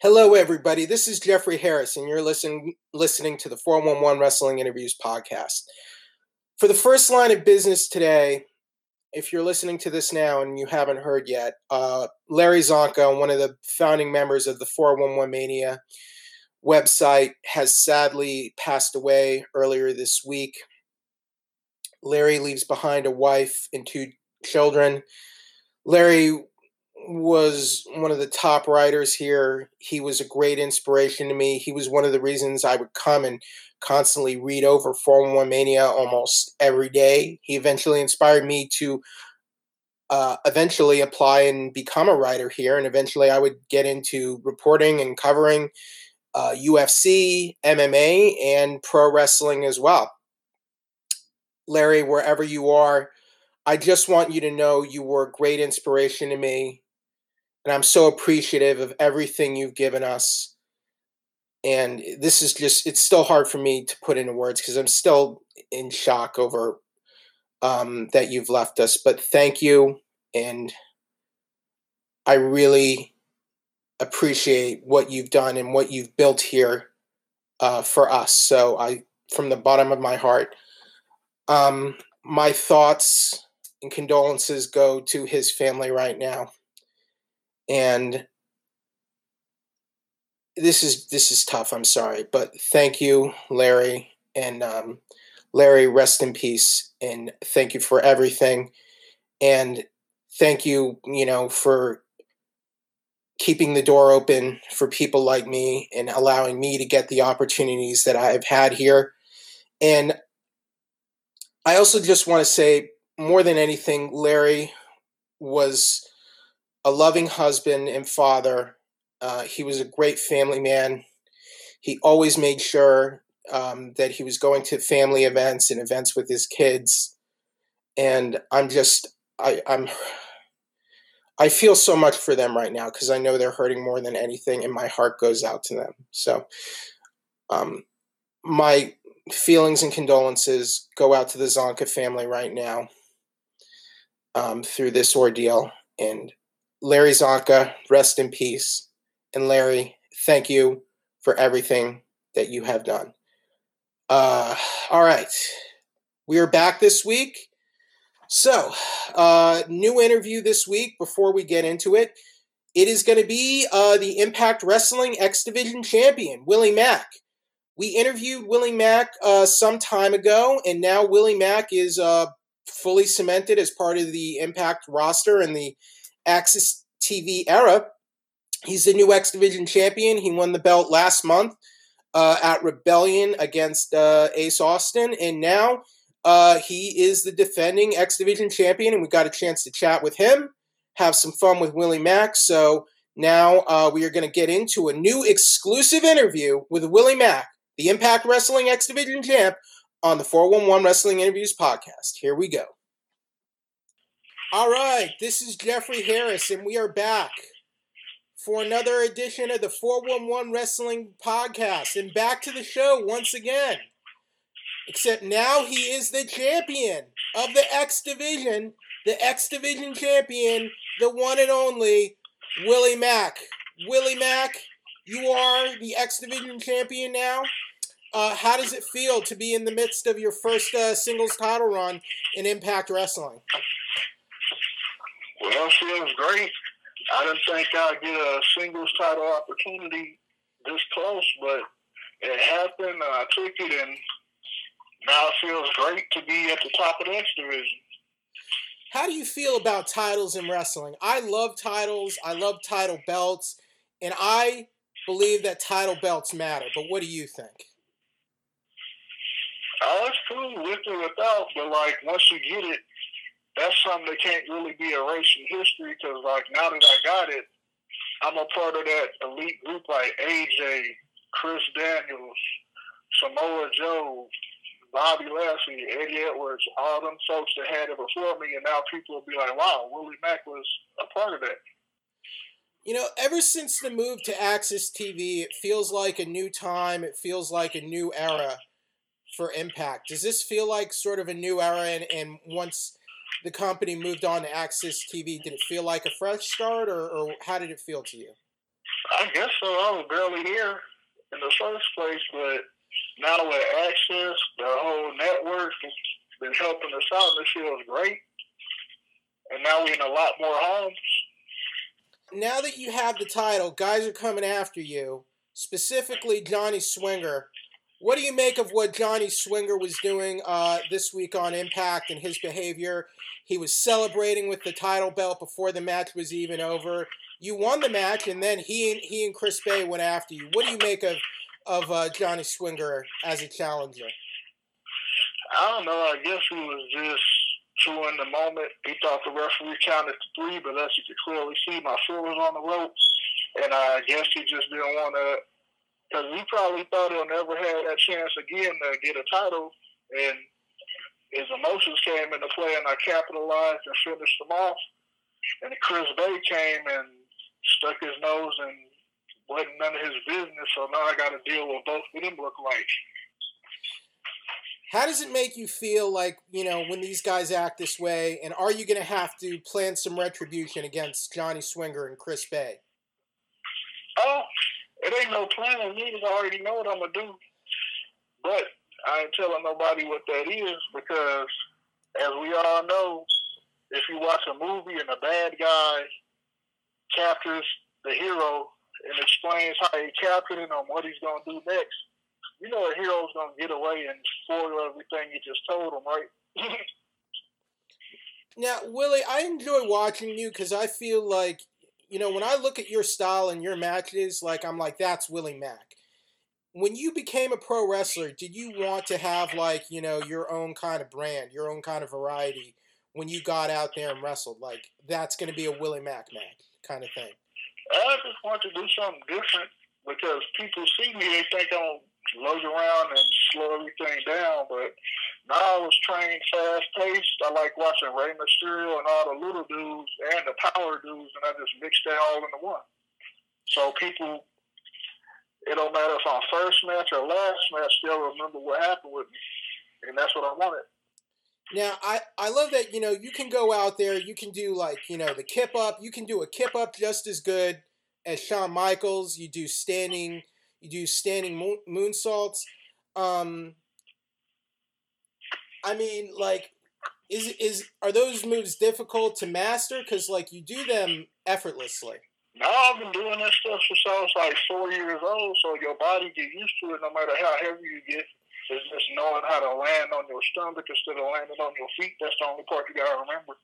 Hello, everybody. This is Jeffrey Harris, and you're listening listening to the 411 Wrestling Interviews podcast. For the first line of business today, if you're listening to this now and you haven't heard yet, uh, Larry Csonka, one of the founding members of the 411 Mania website, has sadly passed away earlier this week. Larry leaves behind a wife and two children. Larry was one of the top writers here. He was a great inspiration to me. He was one of the reasons I would come and constantly read over 411 Mania almost every day. He eventually inspired me to uh, eventually apply and become a writer here. And eventually I would get into reporting and covering uh, UFC, MMA, and pro wrestling as well. Larry, wherever you are, I just want you to know you were a great inspiration to me. And I'm so appreciative of everything you've given us. And this is just, it's still hard for me to put into words because I'm still in shock over um, that you've left us. But thank you. And I really appreciate what you've done and what you've built here uh, for us. So I, from the bottom of my heart, um, my thoughts and condolences go to his family right now and this is this is tough. I'm sorry, but thank you, Larry, and um, Larry, rest in peace, and thank you for everything, and thank you, you know, for keeping the door open for people like me and allowing me to get the opportunities that I've had here, and I also just want to say more than anything, Larry was a loving husband and father. Uh, he was a great family man. He always made sure um, that he was going to family events and events with his kids. And I'm just, I, I'm, I feel so much for them right now because I know they're hurting more than anything, and my heart goes out to them. So, um, my feelings and condolences go out to the Csonka family right now um, through this ordeal. And Larry Csonka, rest in peace. And Larry, thank you for everything that you have done. Uh, all right. We are back this week. So, uh, new interview this week before we get into it. It is going to be uh, the Impact Wrestling X Division champion, Willie Mack. We interviewed Willie Mack uh, some time ago, and now Willie Mack is uh, fully cemented as part of the Impact roster and the AXS TV era. He's the new X Division champion. He won the belt last month uh, at Rebellion against uh, Ace Austin, and now uh, he is the defending X Division champion. And we got a chance to chat with him, have some fun with Willie Mack. So now uh, we are going to get into a new exclusive interview with Willie Mack, the Impact Wrestling X Division champ, on the 411 Wrestling Interviews podcast. Here we go. All right, this is Jeffrey Harris, and we are back for another edition of the 411 Wrestling Podcast. And back to the show once again. Except now he is the champion of the X Division, the X Division champion, the one and only Willie Mack. Willie Mack, you are the X Division champion now. Uh, how does it feel to be in the midst of your first uh, singles title run in Impact Wrestling? Well, feels great. I didn't think I'd get a singles title opportunity this close, but it happened. I took it, and now it feels great to be at the top of the X division. How do you feel about titles in wrestling? I love titles. I love title belts, and I believe that title belts matter. But what do you think? Oh, it's cool with or without, but like once you get it, that's something that can't really be erased from history because, like, now that I got it, I'm a part of that elite group like AJ, Chris Daniels, Samoa Joe, Bobby Lashley, Eddie Edwards, all them folks that had it before me, and now people will be like, wow, Willie Mack was a part of that. You know, ever since the move to AXS TV, it feels like a new time. It feels like a new era for Impact. Does this feel like sort of a new era? And, and once the company moved on to AXS TV, did it feel like a fresh start, or, or how did it feel to you? I guess so. I was barely here in the first place, but now with AXS, the whole network has been helping us out, and this feels great. And now we're in a lot more homes. Now that you have the title, guys are coming after you, specifically Johnny Swinger. What do you make of what Johnny Swinger was doing uh, this week on Impact and his behavior? He was celebrating with the title belt before the match was even over. You won the match, and then he and he and Chris Bey went after you. What do you make of of uh, Johnny Swinger as a challenger? I don't know. I guess he was just true in the moment. He thought the referee counted to three, but as you could clearly see, my foot was on the rope, and I guess he just didn't want to because he probably thought he'll never have that chance again to get a title, and his emotions came into play, and I capitalized and finished them off. And Chris Bey came and stuck his nose and wasn't none of his business, so now I got to deal with both of them look like. How does it make you feel like, you know, when these guys act this way, and are you going to have to plan some retribution against Johnny Swinger and Chris Bey? Ain't no needed. I already know what I'm gonna do. But I ain't telling nobody what that is because, as we all know, if you watch a movie and a bad guy captures the hero and explains how he captured him and what he's gonna do next, you know a hero's gonna get away and spoil everything you just told him, right? now, Willie, I enjoy watching you because I feel like you know, when I look at your style and your matches, like I'm like, that's Willie Mack. When you became a pro wrestler, did you want to have like, you know, your own kind of brand, your own kind of variety when you got out there and wrestled? Like, that's going to be a Willie Mack match kind of thing. I just want to do something different because people see me, they think I'm lug around and slow everything down. But now I was trained fast paced. I like watching Rey Mysterio and all the little dudes and the power dudes, and I just mixed that all into one. So people, it don't matter if I'm first match or last match, they'll remember what happened with me, and that's what I wanted. Now, I, I love that, you know, you can go out there, you can do like, you know, the kip up. You can do a kip up just as good as Shawn Michaels. You do standing you do standing moon, moonsaults. Um, I mean, like, is is are those moves difficult to master? Because like you do them effortlessly. No, I've been doing that stuff since I was like four years old. So your body get used to it, no matter how heavy you get. It's just knowing how to land on your stomach instead of landing on your feet. That's the only part you gotta remember.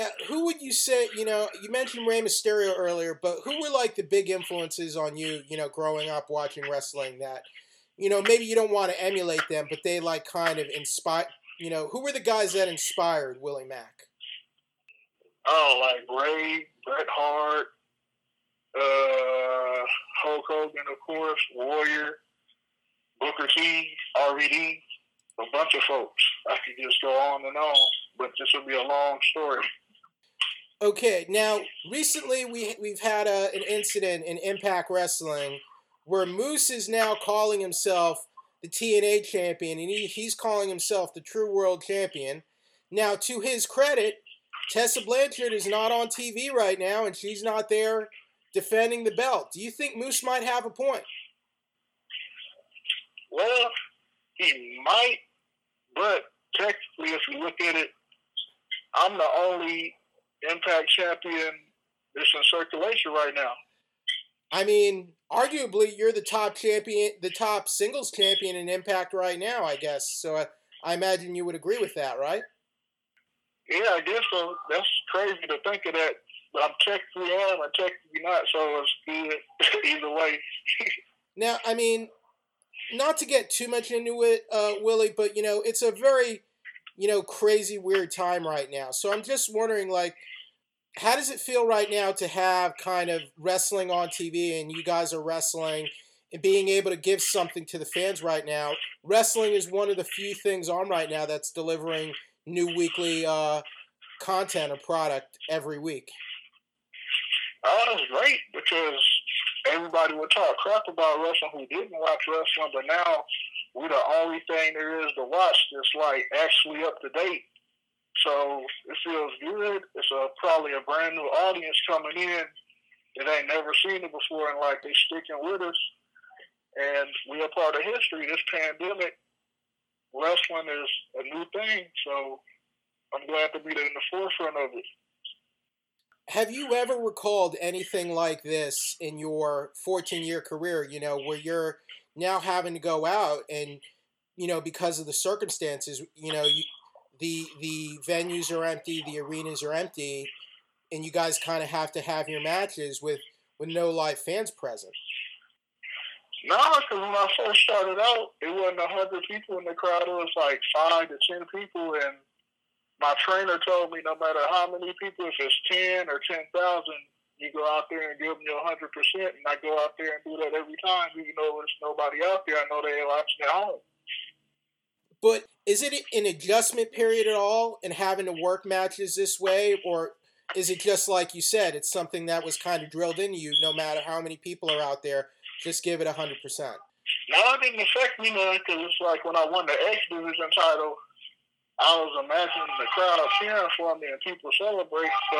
Yeah, who would you say? You know, you mentioned Rey Mysterio earlier, but who were like the big influences on you? You know, growing up watching wrestling that, you know, maybe you don't want to emulate them, but they like kind of inspire. You know, who were the guys that inspired Willie Mack? Oh, like Ray, Bret Hart, uh, Hulk Hogan, of course, Warrior, Booker T, RVD, a bunch of folks. I could just go on and on, but this will be a long story. Okay, now recently we we've had a, an incident in Impact Wrestling where Moose is now calling himself the TNA champion, and he, he's calling himself the True World Champion. Now, to his credit, Tessa Blanchard is not on TV right now, and she's not there defending the belt. Do you think Moose might have a point? Well, he might, but technically, if you look at it, I'm the only Impact champion that's in circulation right now. I mean, arguably, you're the top champion, the top singles champion in Impact right now, I guess. So I, I imagine you would agree with that, right? Yeah, I guess so. That's crazy to think of that. But I'm technically am, I'm technically not, so it's good either way. now, I mean, not to get too much into it, uh, Willie, but you know, it's a very, you know, crazy, weird time right now. So I'm just wondering, like, how does it feel right now to have kind of wrestling on TV and you guys are wrestling and being able to give something to the fans right now? Wrestling is one of the few things on right now that's delivering new weekly uh, content or product every week. Oh, that's great because everybody would talk crap about wrestling who didn't watch wrestling, but now we're the only thing there is to watch that's like actually up to date so it feels good. It's a, probably a brand new audience coming in that ain't never seen it before, and like they sticking with us, and we are part of history. This pandemic, wrestling is a new thing, so I'm glad to be in the forefront of it. Have you ever recalled anything like this in your 14 year career, you know, where you're now having to go out and, you know, because of the circumstances, you know, you, the the venues are empty, the arenas are empty, and you guys kind of have to have your matches with with no live fans present. No, because when I first started out, it wasn't a hundred people in the crowd. It was like five to ten people, and my trainer told me no matter how many people, if it's ten or ten thousand, you go out there and give them your hundred percent. And I go out there and do that every time, even though there's nobody out there. I know they're watching at home. But is it an adjustment period at all in having to work matches this way, or is it just like you said, it's something that was kind of drilled into you, no matter how many people are out there, just give it hundred percent? No, it didn't affect me none because it's like when I won the X Division title, I was imagining the crowd cheering for me and people celebrate. So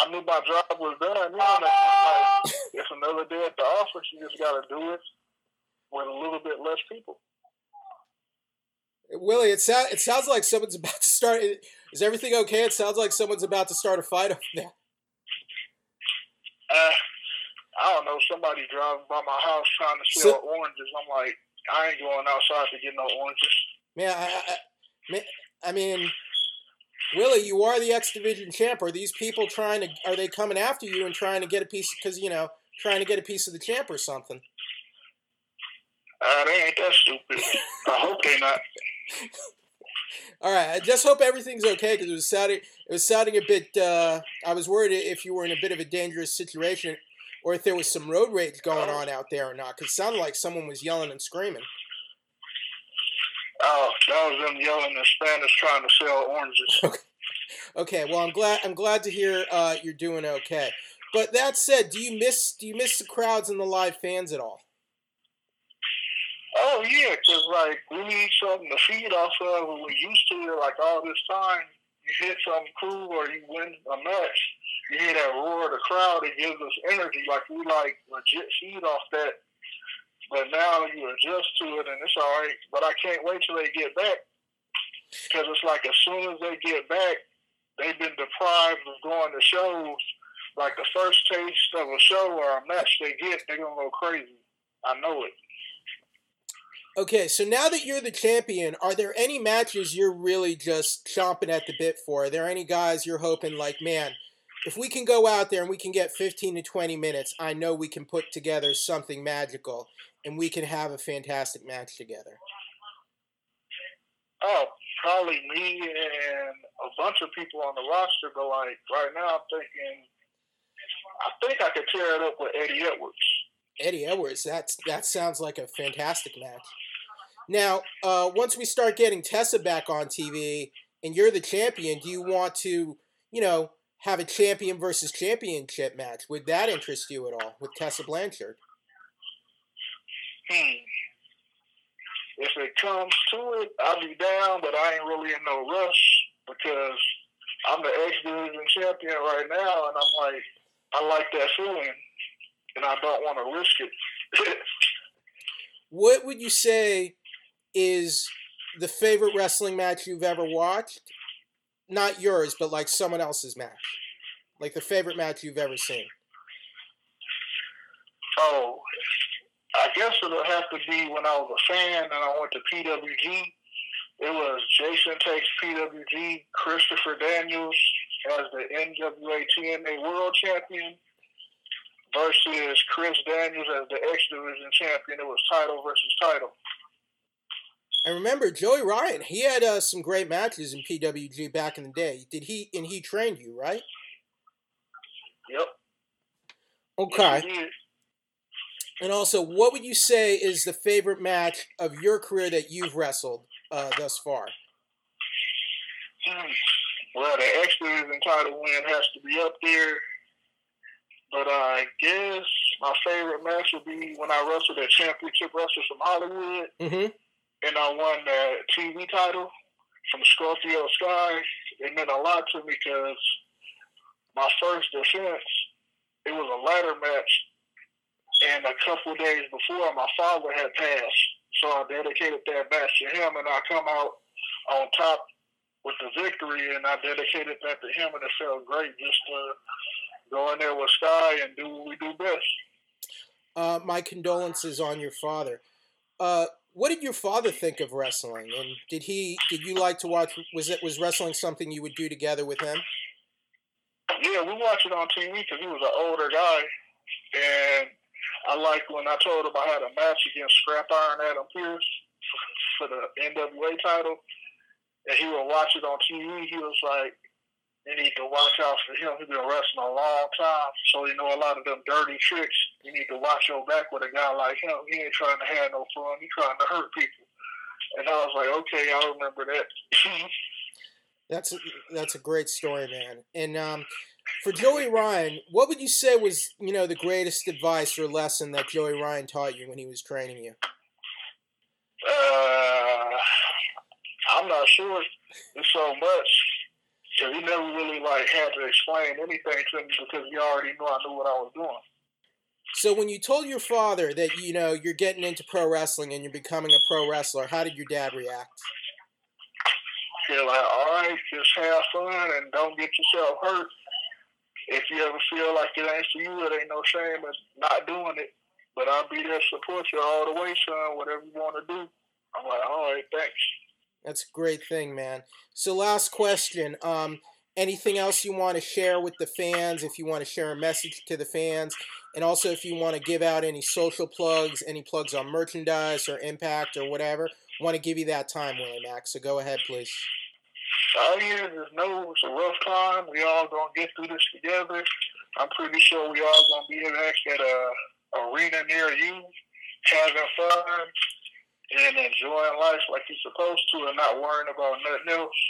I knew my job was done. You know, like, it's another day at the office. You just got to do it with a little bit less people. Willie, it, sounds it sounds like someone's about to start. Is everything okay? It sounds like someone's about to start a fight over there. Uh, I don't know. Somebody driving by my house trying to sell so, oranges. I'm like, I ain't going outside to get no oranges. Man, I, I, I mean, Willie, you are the X Division champ. Are these people trying to? Are they coming after you and trying to get a piece? Because you know, trying to get a piece of the champ or something. Uh, they ain't that stupid. I hope they not. All right, I just hope everything's okay because it was sounding it was sounding a bit. Uh, I was worried if you were in a bit of a dangerous situation, or if there was some road rage going on out there or not. Because it sounded like someone was yelling and screaming. Oh, that was them yelling in Spanish trying to sell oranges. Okay. okay, well, I'm glad I'm glad to hear uh, you're doing okay. But that said, do you miss do you miss the crowds and the live fans at all? Oh yeah, cause like we need something to feed off of. When we used to it, like all this time, you hit something cool or you win a match, you hear that roar of the crowd. It gives us energy. Like we like legit feed off that. But now you adjust to it, and it's all right. But I can't wait till they get back, because it's like as soon as they get back, they've been deprived of going to shows. Like the first taste of a show or a match they get, they're gonna go crazy. I know it. Okay, so now that you're the champion, are there any matches you're really just chomping at the bit for? Are there any guys you're hoping, like, man, if we can go out there and we can get 15 to 20 minutes, I know we can put together something magical and we can have a fantastic match together? Oh, probably me and a bunch of people on the roster, but like right now I'm thinking, I think I could tear it up with Eddie Edwards. Eddie Edwards, that's that sounds like a fantastic match. Now, uh, once we start getting Tessa back on TV and you're the champion, do you want to, you know, have a champion versus championship match? Would that interest you at all with Tessa Blanchard? Hmm. If it comes to it, I'll be down, but I ain't really in no rush because I'm the X Division champion right now, and I'm like, I like that feeling, and I don't want to risk it. what would you say is the favorite wrestling match you've ever watched? Not yours, but like someone else's match. Like the favorite match you've ever seen. Oh, I guess it'll have to be when I was a fan and I went to PWG. It was Jason takes PWG, Christopher Daniels as the NWA TNA World Champion versus Chris Daniels as the X Division Champion. It was title versus title. I remember Joey Ryan. He had uh, some great matches in PWG back in the day. Did he? And he trained you, right? Yep. Okay. Yes, and also, what would you say is the favorite match of your career that you've wrestled uh, thus far? Hmm. Well, the X Division title win has to be up there. But I guess my favorite match would be when I wrestled at Championship Wrestler from Hollywood. Mm-hmm and I won the TV title from Scorpio Sky. It meant a lot to me because my first defense it was a ladder match, and a couple days before, my father had passed, so I dedicated that match to him, and I come out on top with the victory, and I dedicated that to him, and it felt great just to go in there with Sky and do what we do best. Uh, my condolences on your father. Uh, what did your father think of wrestling? And did he did you like to watch? Was it was wrestling something you would do together with him? Yeah, we watched it on TV because he was an older guy, and I liked when I told him I had a match against Scrap Iron Adam Pearce for the NWA title, and he would watch it on TV. He was like, you need to watch out for him. He's been wrestling a long time, so you know a lot of them dirty tricks. You need to watch your back with a guy like him. He ain't trying to have no fun. He trying to hurt people. And I was like, okay, I remember that. that's a, that's a great story, man. And um, for Joey Ryan, what would you say was you know the greatest advice or lesson that Joey Ryan taught you when he was training you? Uh, I'm not sure. There's so much so he never really like had to explain anything to me because he already knew I knew what I was doing. So when you told your father that you know you're getting into pro wrestling and you're becoming a pro wrestler, how did your dad react? He's like, all right, just have fun and don't get yourself hurt. If you ever feel like it ain't for you, it ain't no shame in not doing it. But I'll be there to support you all the way, son. Whatever you want to do. I'm like, all right, thanks. That's a great thing, man. So, last question. Um, anything else you want to share with the fans? If you want to share a message to the fans, and also if you want to give out any social plugs, any plugs on merchandise or Impact or whatever, want to give you that time, Willie Mack. So go ahead, please. Oh yeah, there's no, it's a rough time. We all gonna get through this together. I'm pretty sure we all gonna be back at a arena near you, having fun, and enjoying life like you're supposed to and not worrying about nothing else.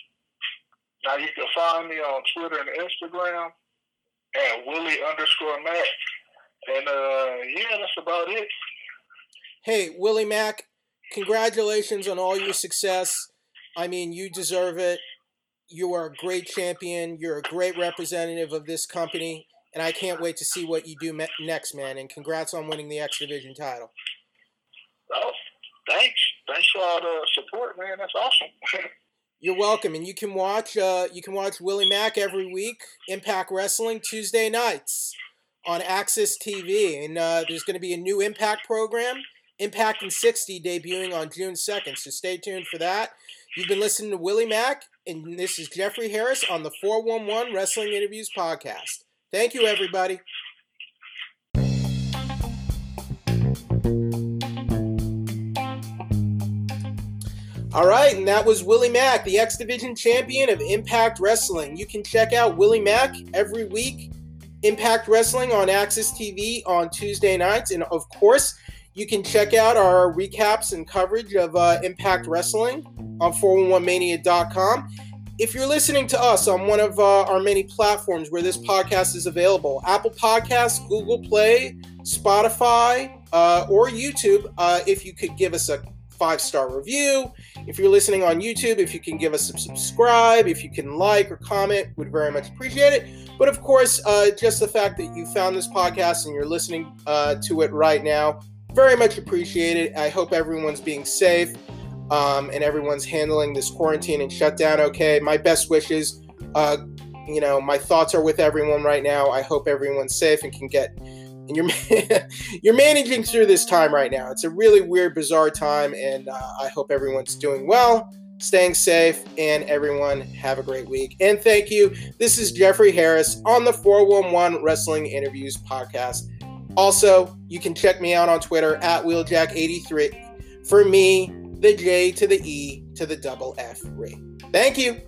Now you can find me on Twitter and Instagram at Willie underscore Mack. And uh, yeah, that's about it. Hey, Willie Mack, congratulations on all your success. I mean, you deserve it. You are a great champion. You're a great representative of this company. And I can't wait to see what you do next, man. And congrats on winning the X Division title. Oh, thanks. Thanks for all the support, man. That's awesome. You're welcome, and you can watch uh, you can watch Willie Mack every week. Impact Wrestling Tuesday nights on AXS TV, and uh, there's going to be a new Impact program, Impact in 60, debuting on June 2nd. So stay tuned for that. You've been listening to Willie Mack, and this is Jeffrey Harris on the 411 Wrestling Interviews podcast. Thank you, everybody. All right, and that was Willie Mack, the X Division champion of Impact Wrestling. You can check out Willie Mack every week, Impact Wrestling on AXS TV on Tuesday nights. And of course, you can check out our recaps and coverage of uh, Impact Wrestling on 411mania.com. If you're listening to us on one of uh, our many platforms where this podcast is available Apple Podcasts, Google Play, Spotify, uh, or YouTube, uh, if you could give us a five star review. If you're listening on YouTube, if you can give us a subscribe, if you can like or comment, would very much appreciate it. But of course, uh, just the fact that you found this podcast and you're listening uh, to it right now, very much appreciated. I hope everyone's being safe um, and everyone's handling this quarantine and shutdown okay. My best wishes. Uh, you know, my thoughts are with everyone right now. I hope everyone's safe and can get and you're you're managing through this time right now. It's a really weird, bizarre time, and uh, I hope everyone's doing well, staying safe, and everyone have a great week. And thank you. This is Jeffrey Harris on the 411 Wrestling Interviews podcast. Also, you can check me out on Twitter at Wheeljack83. For me, the J to the E to the double F ring. Thank you.